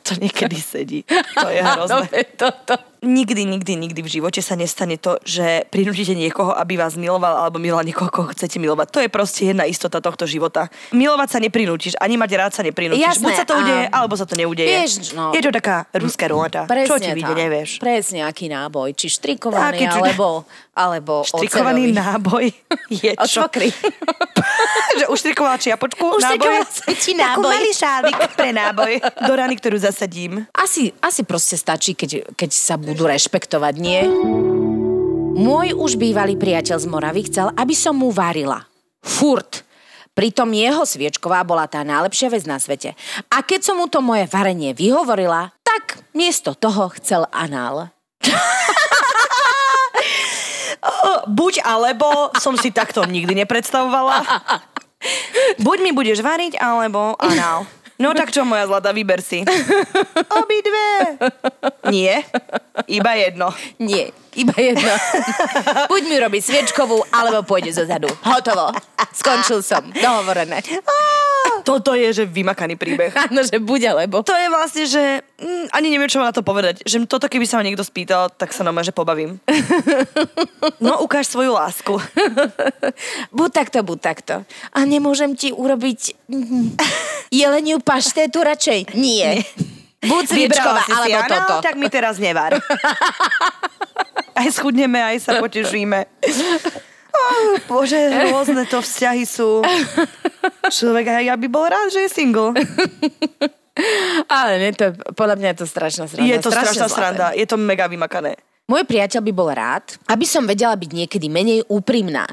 to niekedy sedí. To je hrozné. to, to. Nikdy, nikdy, nikdy v živote sa nestane to, že prinútite niekoho, aby vás miloval alebo miloval niekoho, koho chcete milovať. To je proste jedna istota tohto života. Milovať sa neprinútiš, ani mať rád sa neprinútiš. Jasné, Buď sa to udeje, alebo sa to neudeje. Vieš, no. Je to taká ruská ruleta. Čo ti vyjde, nevieš. Presne, aký náboj. Či štrikovaný, Taký, či- alebo, alebo Štrikovaný oceľový. náboj je čo? že uštrikovala čiapočku, náboj. ti Takú náboj. malý šálik pre náboj. Do rany, ktorú zasadím. Asi, asi proste stačí, keď, keď sa budú rešpektovať, nie? Môj už bývalý priateľ z Moravy chcel, aby som mu varila. Furt. Pritom jeho sviečková bola tá najlepšia vec na svete. A keď som mu to moje varenie vyhovorila, tak miesto toho chcel anál. Buď alebo som si takto nikdy nepredstavovala. Buď mi budeš variť, alebo anál. No tak čo, moja zlatá, vyber si. Obidve. Nie, iba jedno. Nie, iba jedno. Buď mi robiť sviečkovú, alebo pôjde zo zadu. Hotovo. Skončil som. Dohovorené. Toto je, že vymakaný príbeh. Áno, že buď alebo. To je vlastne, že mm, ani neviem, čo mám na to povedať. Že toto, keby sa ma niekto spýtal, tak sa normálne, že pobavím. No, ukáž svoju lásku. Buď takto, buď takto. A nemôžem ti urobiť mm, jeleniu paštétu radšej? Nie. Buď Vybrala sviečková, si si alebo anál, toto. tak mi teraz nevar. Aj schudneme, aj sa potešíme. Á, bože, rôzne to vzťahy sú. Človek, ja by bol rád, že je single. Ale nie, to, podľa mňa je to strašná sranda. Je to strašná zlaté. sranda. Je to mega vymakané. Môj priateľ by bol rád, aby som vedela byť niekedy menej úprimná.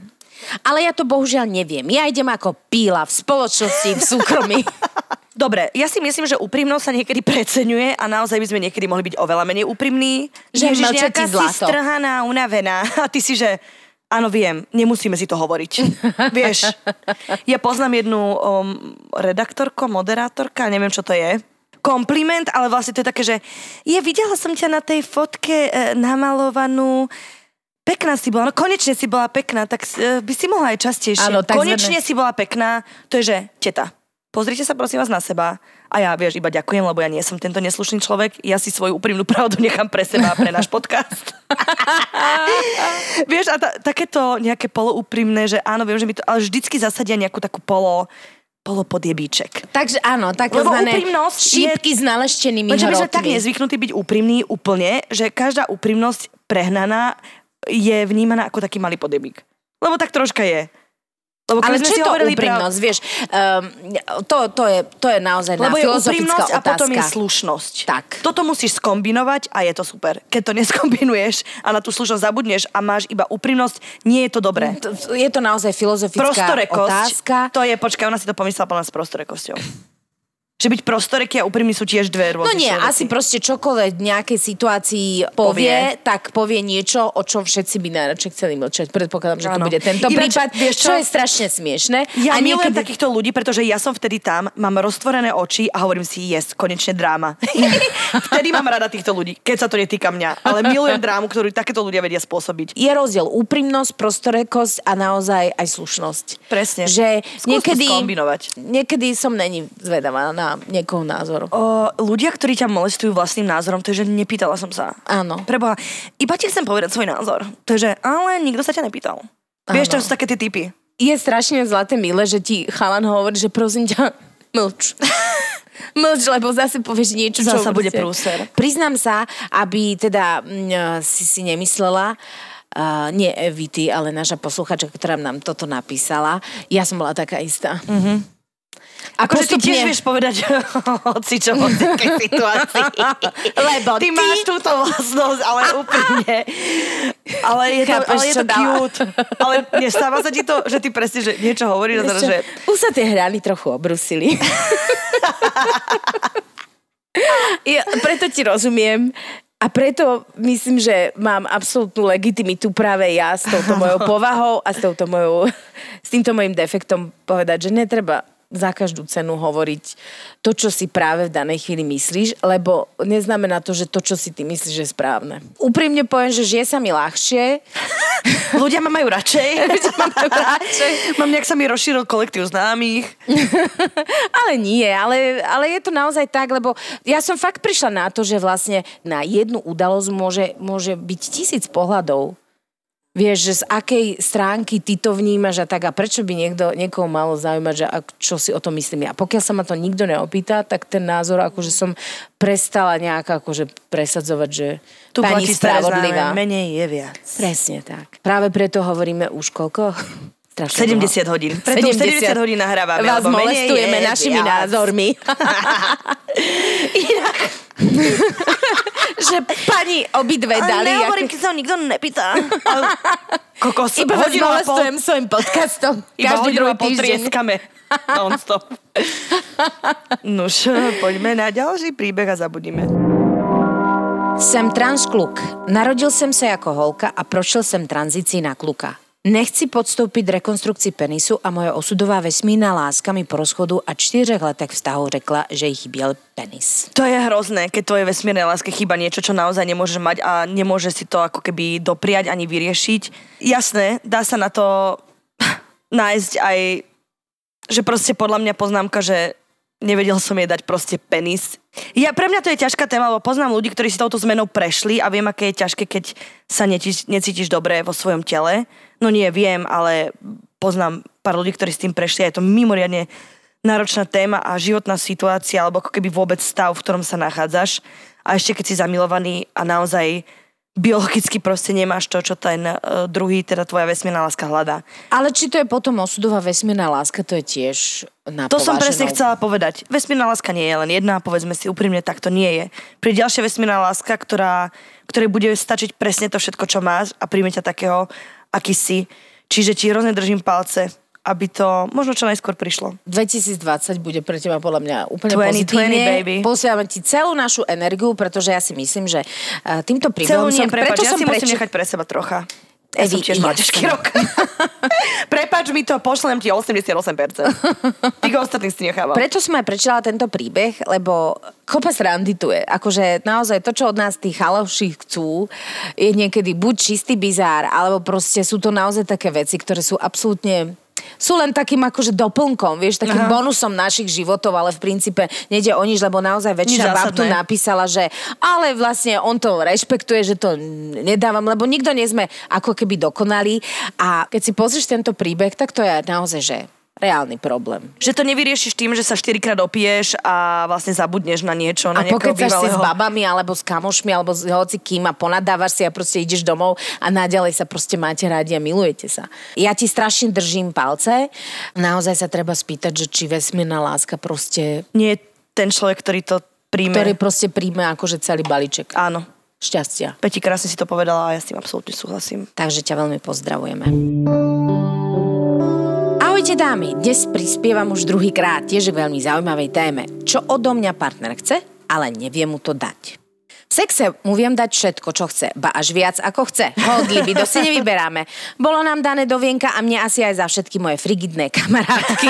Ale ja to bohužiaľ neviem. Ja idem ako píla v spoločnosti, v súkromí. Dobre, ja si myslím, že úprimnosť sa niekedy preceňuje a naozaj by sme niekedy mohli byť oveľa menej úprimní. Že Ježiš, nejaká si strhaná, unavená. A ty si, že áno, viem, nemusíme si to hovoriť. Vieš, ja poznám jednu um, redaktorko, moderátorka, neviem, čo to je. Kompliment, ale vlastne to je také, že je, videla som ťa na tej fotke e, namalovanú Pekná si bola, no konečne si bola pekná, tak e, by si mohla aj častejšie. Áno, takzvané- konečne si bola pekná, to je, že teta, pozrite sa prosím vás na seba a ja, vieš, iba ďakujem, lebo ja nie som tento neslušný človek, ja si svoju úprimnú pravdu nechám pre seba a pre náš podcast. vieš, a ta, takéto nejaké poloúprimné, že áno, viem, že mi to, ale vždycky zasadia nejakú takú polo, polopodiebíček. Takže áno, také Lebo úprimnosť je- šípky s naleštenými Lenže my sme tak nezvyknutí byť úprimní úplne, že každá úprimnosť prehnaná je vnímaná ako taký malý podebík. Lebo tak troška je. Lebo Ale čo je to úprimnosť, vieš? Um, to, to, je, to je naozaj Lebo na je filozofická úprimnosť a otázka. potom je slušnosť. Tak. Toto musíš skombinovať a je to super. Keď to neskombinuješ a na tú slušnosť zabudneš a máš iba úprimnosť, nie je to dobré. Je to naozaj filozofická otázka. to je, počkaj, ona si to pomyslela plná s prostorekosťou. Že byť prostoreký a úprimný sú tiež dve No rôzne nie, sú asi proste čokoľvek v nejakej situácii povie, Povie. tak povie niečo, o čom všetci by najradšej chceli mlčať. Predpokladám, že to Áno. bude tento Ináč, prípad, vieš čo čo? je strašne smiešne. Ja a milujem niekedy... takýchto ľudí, pretože ja som vtedy tam, mám roztvorené oči a hovorím si, yes, konečne dráma. vtedy mám rada týchto ľudí, keď sa to netýka mňa. Ale milujem drámu, ktorú takéto ľudia vedia spôsobiť. je rozdiel úprimnosť, prostorekosť a naozaj aj slušnosť. Presne. Že Skús to niekedy, skombinovať. niekedy som není zvedavá na niekoho názor. O, ľudia, ktorí ťa molestujú vlastným názorom, to je, že nepýtala som sa. Áno. Preboha, iba ti chcem povedať svoj názor. To je, že ale nikto sa ťa nepýtal. Vieš, Áno. to sú také tie typy. Je strašne zlaté milé, že ti chalan hovorí, že prosím ťa, mlč. Mlč, lebo zase povieš niečo, čo... Zasa bude prúser. Priznám sa, aby teda mm, si si nemyslela, uh, nie Evity, ale naša posluchačka, ktorá nám toto napísala, ja som bola taká istá. Mm-hmm. Akože ty tiež postupne- vieš povedať hoci čo v situácii. Lebo ty, ty- máš túto vlastnosť, ale úprimne. Ale je to, Chápeš, ale je to dala? cute. Ale nestáva sa ti to, že ty presne že niečo hovoríš a teraz, že Už sa tie hrany trochu obrusili. ja, preto ti rozumiem. A preto myslím, že mám absolútnu legitimitu práve ja s touto mojou povahou a s, touto mojou, s týmto mojim defektom povedať, že netreba za každú cenu hovoriť to, čo si práve v danej chvíli myslíš, lebo neznamená to, že to, čo si ty myslíš, je správne. Úprimne poviem, že žije sa mi ľahšie, ľudia ma majú radšej. Mám nejak sa mi rozšíril kolektív známych. Ale nie, ale, ale je to naozaj tak, lebo ja som fakt prišla na to, že vlastne na jednu udalosť môže, môže byť tisíc pohľadov. Vieš, že z akej stránky ty to vnímaš a tak a prečo by niekto, niekoho malo zaujímať, že ak, čo si o tom myslím ja. Pokiaľ sa ma to nikto neopýta, tak ten názor akože som prestala nejak akože presadzovať, že Tu pani spravodlivá. známe, menej je viac. Presne tak. Práve preto hovoríme už koľko? Strašne 70 dlho. hodín. Preto už 70 hodín nahrávame. Vás menej molestujeme je našimi viac. názormi. Inak, že pani obidve ale dali. nehovorím, ako- keď sa ho nikto nepýta. Ale, kokos, Iba vás molestujem svojim podcastom. Iba Každý druhý týždeň. Non-stop. Nuž, poďme na ďalší príbeh a zabudíme. Jsem transkluk. Narodil jsem se jako holka a prošel jsem tranzicí na kluka. Nechci podstoupit rekonstrukci penisu a moje osudová vesmírná láska mi po rozchodu a čtyřech letech vztahu řekla, že jí chyběl penis. To je hrozné, keď tvoje vesmírnej láske chýba niečo, čo naozaj nemôžeš mať a nemôže si to ako keby dopriať ani vyriešiť. Jasné, dá sa na to nájsť aj, že proste podľa mňa poznámka, že nevedel som jej dať proste penis. Ja, pre mňa to je ťažká téma, lebo poznám ľudí, ktorí si touto zmenou prešli a viem, aké je ťažké, keď sa netíš, necítiš dobre vo svojom tele. No nie, viem, ale poznám pár ľudí, ktorí s tým prešli a je to mimoriadne náročná téma a životná situácia, alebo ako keby vôbec stav, v ktorom sa nachádzaš. A ešte keď si zamilovaný a naozaj biologicky proste nemáš to, čo ten uh, druhý, teda tvoja vesmírna láska hľadá. Ale či to je potom osudová vesmírna láska, to je tiež na To som presne chcela povedať. Vesmírna láska nie je len jedna, povedzme si úprimne, tak to nie je. Pri ďalšia vesmírna láska, ktorá, ktorej bude stačiť presne to všetko, čo máš a príjme ťa takého, aký si. Čiže ti hrozne držím palce, aby to možno čo najskôr prišlo. 2020 bude pre teba podľa mňa úplne 20, pozitívne. 20, baby. Posielame ti celú našu energiu, pretože ja si myslím, že uh, týmto príbehom som... preto ja som si musím preči- nechať pre seba trocha. Ja Evi, som tiež mala ťažký rok. Prepač mi to, pošlem ti 88%. Tých ostatných si nechávam. Prečo som aj prečítala tento príbeh, lebo kopec randy tu je. Akože naozaj to, čo od nás tí chaloši chcú, je niekedy buď čistý bizár, alebo proste sú to naozaj také veci, ktoré sú absolútne sú len takým akože doplnkom, vieš, takým Aha. bonusom našich životov, ale v princípe nejde o nič, lebo naozaj väčšina bab tu napísala, že ale vlastne on to rešpektuje, že to nedávam, lebo nikto nie sme ako keby dokonalí a keď si pozrieš tento príbeh, tak to je naozaj, že reálny problém. Že to nevyriešiš tým, že sa štyrikrát opiješ a vlastne zabudneš na niečo, na A pokecaš si s babami, alebo s kamošmi, alebo s hoci kým a ponadávaš si a proste ideš domov a naďalej sa proste máte rádi a milujete sa. Ja ti strašne držím palce. Naozaj sa treba spýtať, že či vesmírna láska proste, Nie je ten človek, ktorý to príjme. ktorý proste príjme akože celý balíček Áno. šťastia. Peti, krásne si to povedala a ja s tým absolútne súhlasím. Takže ťa veľmi pozdravujeme. Ahojte dámy, dnes prispievam už druhýkrát tiež veľmi zaujímavej téme. Čo odo mňa partner chce, ale nevie mu to dať. Sexe mu viem dať všetko, čo chce, ba až viac ako chce. Hold libido si nevyberáme. Bolo nám dané do vienka a mne asi aj za všetky moje frigidné kamarátky.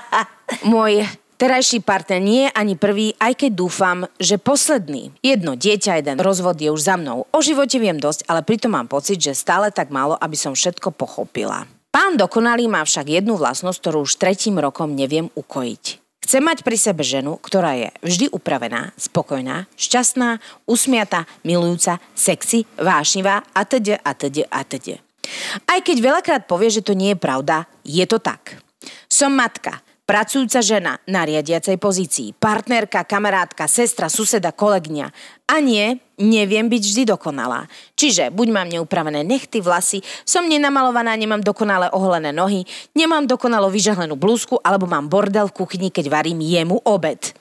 Môj terajší partner nie je ani prvý, aj keď dúfam, že posledný. Jedno dieťa, jeden rozvod je už za mnou. O živote viem dosť, ale pritom mám pocit, že stále tak málo, aby som všetko pochopila. Pán dokonalý má však jednu vlastnosť, ktorú už tretím rokom neviem ukojiť. Chce mať pri sebe ženu, ktorá je vždy upravená, spokojná, šťastná, usmiatá, milujúca, sexy, vášnivá a teda a teda a teda. Aj keď veľakrát povie, že to nie je pravda, je to tak. Som matka, pracujúca žena na riadiacej pozícii, partnerka, kamarátka, sestra, suseda, kolegňa. A nie, neviem byť vždy dokonalá. Čiže buď mám neupravené nechty, vlasy, som nenamalovaná, nemám dokonale oholené nohy, nemám dokonalo vyžehlenú blúzku, alebo mám bordel v kuchyni, keď varím jemu obed.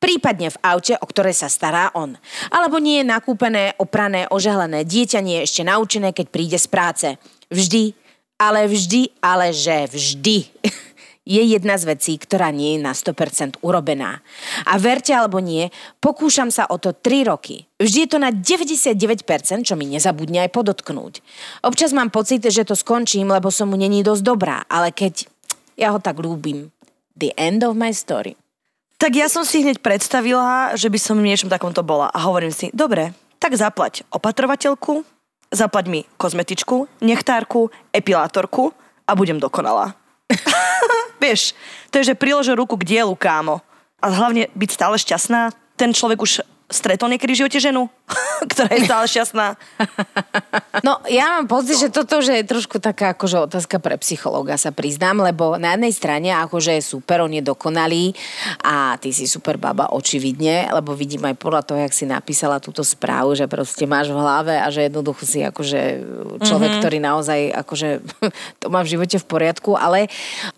Prípadne v aute, o ktoré sa stará on. Alebo nie je nakúpené, oprané, ožehlené. Dieťa nie je ešte naučené, keď príde z práce. Vždy, ale vždy, ale že vždy. je jedna z vecí, ktorá nie je na 100% urobená. A verte alebo nie, pokúšam sa o to 3 roky. Vždy je to na 99%, čo mi nezabudne aj podotknúť. Občas mám pocit, že to skončím, lebo som mu není dosť dobrá, ale keď ja ho tak ľúbim. The end of my story. Tak ja som si hneď predstavila, že by som v niečom takomto bola. A hovorím si, dobre, tak zaplať opatrovateľku, zaplať mi kozmetičku, nechtárku, epilátorku a budem dokonalá. Vieš, to je, že priložil ruku k dielu, kámo. A hlavne byť stále šťastná. Ten človek už stretol niekedy v živote ženu, ktorá je stále šťastná. No, ja mám pocit, že toto že je trošku taká akože otázka pre psychológa, sa priznám, lebo na jednej strane akože je super, on je dokonalý a ty si super baba, očividne, lebo vidím aj podľa toho, jak si napísala túto správu, že proste máš v hlave a že jednoducho si akože človek, mm-hmm. ktorý naozaj akože to má v živote v poriadku, ale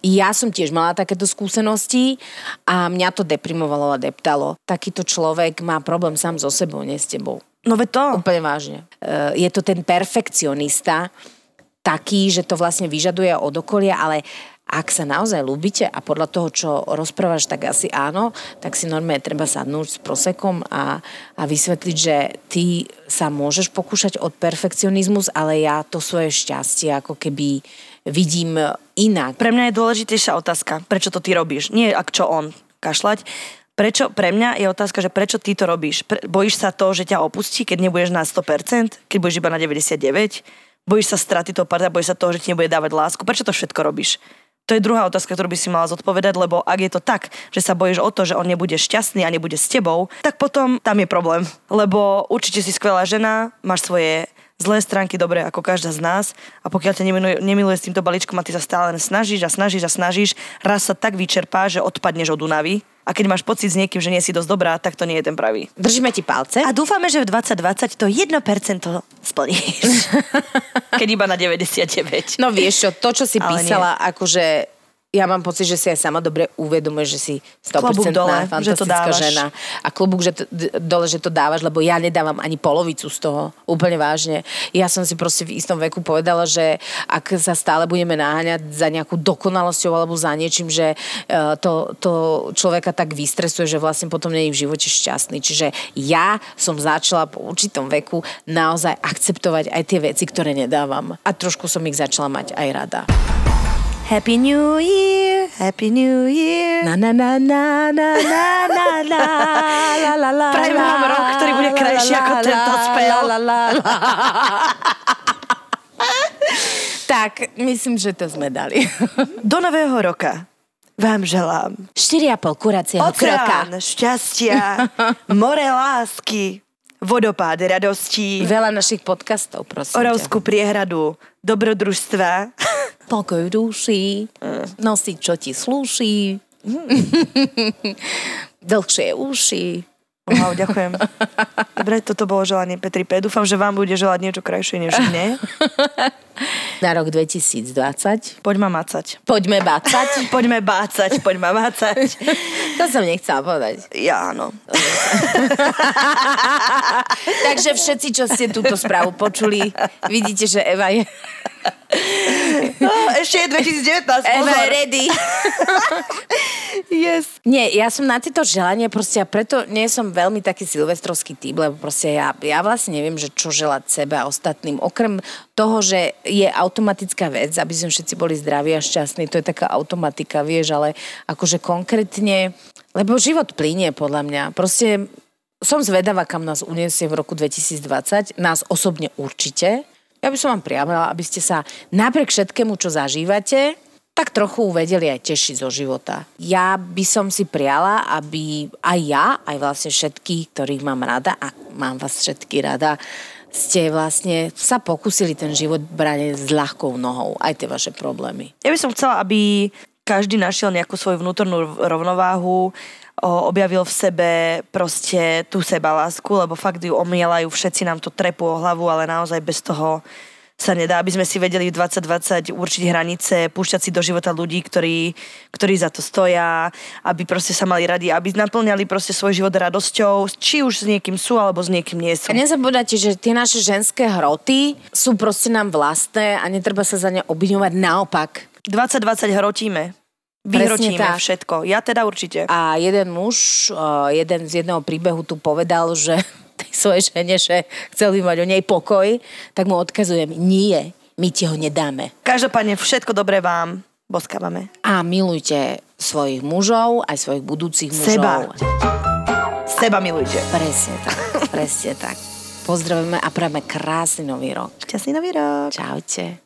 ja som tiež mala takéto skúsenosti a mňa to deprimovalo a deptalo. Takýto človek má problém sám so sebou, nie s tebou. No veď to. Úplne vážne. E, Je to ten perfekcionista, taký, že to vlastne vyžaduje od okolia, ale ak sa naozaj ľúbite a podľa toho, čo rozprávaš, tak asi áno, tak si normálne treba sadnúť s prosekom a, a vysvetliť, že ty sa môžeš pokúšať od perfekcionizmus, ale ja to svoje šťastie ako keby vidím inak. Pre mňa je dôležitejšia otázka, prečo to ty robíš. Nie ak čo on kašľať. Prečo, pre mňa je otázka, že prečo ty to robíš. Pre, bojíš sa to, že ťa opustí, keď nebudeš na 100%, keď budeš iba na 99%? Bojíš sa straty toho partnera, bojíš sa toho, že ti nebude dávať lásku. Prečo to všetko robíš? To je druhá otázka, ktorú by si mala zodpovedať, lebo ak je to tak, že sa bojíš o to, že on nebude šťastný a nebude s tebou, tak potom tam je problém. Lebo určite si skvelá žena, máš svoje zlé stránky dobre ako každá z nás a pokiaľ ťa nemiluje, s týmto balíčkom a ty sa stále snažíš a snažíš a snažíš, raz sa tak vyčerpá, že odpadneš od únavy A keď máš pocit s niekým, že nie si dosť dobrá, tak to nie je ten pravý. Držíme ti palce. A dúfame, že v 2020 to 1% splníš. keď iba na 99. No vieš čo, to, čo si Ale písala, akože ja mám pocit, že si aj sama dobre uvedomuje, že si 100% Klobúk dole, že to fantastická dávaš. žena. A klobúk že to, dole, že to dávaš, lebo ja nedávam ani polovicu z toho. Úplne vážne. Ja som si proste v istom veku povedala, že ak sa stále budeme naháňať za nejakú dokonalosťou alebo za niečím, že eh, to, to človeka tak vystresuje, že vlastne potom nie je v živote šťastný. Čiže ja som začala po určitom veku naozaj akceptovať aj tie veci, ktoré nedávam. A trošku som ich začala mať aj rada. Happy New Year, Happy New Year. Na na na na na na na na la la la Prajme vám rok, ktorý bude krajší ako tento spev. La, la, la, la. Tak, myslím, že to sme dali. Do nového roka vám želám 4,5 kuracieho kroka. oceán šťastia, more lásky, vodopád radostí, Veľa našich podcastov, prosím ťa. Oravskú priehradu, dobrodružstva. Pokoj duši, nosiť, čo ti slúši, dlhšie uši. Wow, ďakujem. Dobre, toto bolo želanie Petri P. Dúfam, že vám bude želať niečo krajšie než mne. Na rok 2020. Poď ma macať. Poďme bácať. Poďme bácať, poď ma macať. To som nechcela povedať. Ja áno. Takže všetci, čo ste túto správu počuli, vidíte, že Eva je, No, ešte je 2019, Eva je pozor. ready. Yes. Nie, ja som na tieto želanie proste a preto nie som veľmi taký silvestrovský typ, lebo proste ja, ja vlastne neviem, že čo želať sebe a ostatným. Okrem toho, že je automatická vec, aby sme všetci boli zdraví a šťastní, to je taká automatika, vieš, ale akože konkrétne, lebo život plinie podľa mňa. Proste som zvedavá, kam nás uniesie v roku 2020. Nás osobne určite. Ja by som vám prijavila, aby ste sa napriek všetkému, čo zažívate, tak trochu vedeli aj tešiť zo života. Ja by som si priala, aby aj ja, aj vlastne všetky, ktorých mám rada, a mám vás všetky rada, ste vlastne sa pokúsili ten život brať s ľahkou nohou, aj tie vaše problémy. Ja by som chcela, aby každý našiel nejakú svoju vnútornú rovnováhu, objavil v sebe proste tú sebalásku, lebo fakt ju omielajú, všetci nám to trepú o hlavu, ale naozaj bez toho sa nedá, aby sme si vedeli v 2020 určiť hranice, púšťať si do života ľudí, ktorí, ktorí za to stoja, aby proste sa mali radi, aby naplňali proste svoj život radosťou, či už s niekým sú, alebo s niekým nie sú. A nezabúdajte, že tie naše ženské hroty sú proste nám vlastné a netreba sa za ne obviňovať naopak. 2020 hrotíme. Vyhrotíme tak. všetko. Ja teda určite. A jeden muž, eh, jeden z jedného príbehu tu povedal, že tej svojej žene, že chcel by mať o nej pokoj, tak mu odkazujem, nie, my ti ho nedáme. Každopádne všetko dobré vám boskávame. A milujte svojich mužov, aj svojich budúcich mužov. Seba. Seba milujte. Presne tak, presne tak. Pozdravujeme a prajeme krásny nový rok. Šťastný nový rok. Čaute.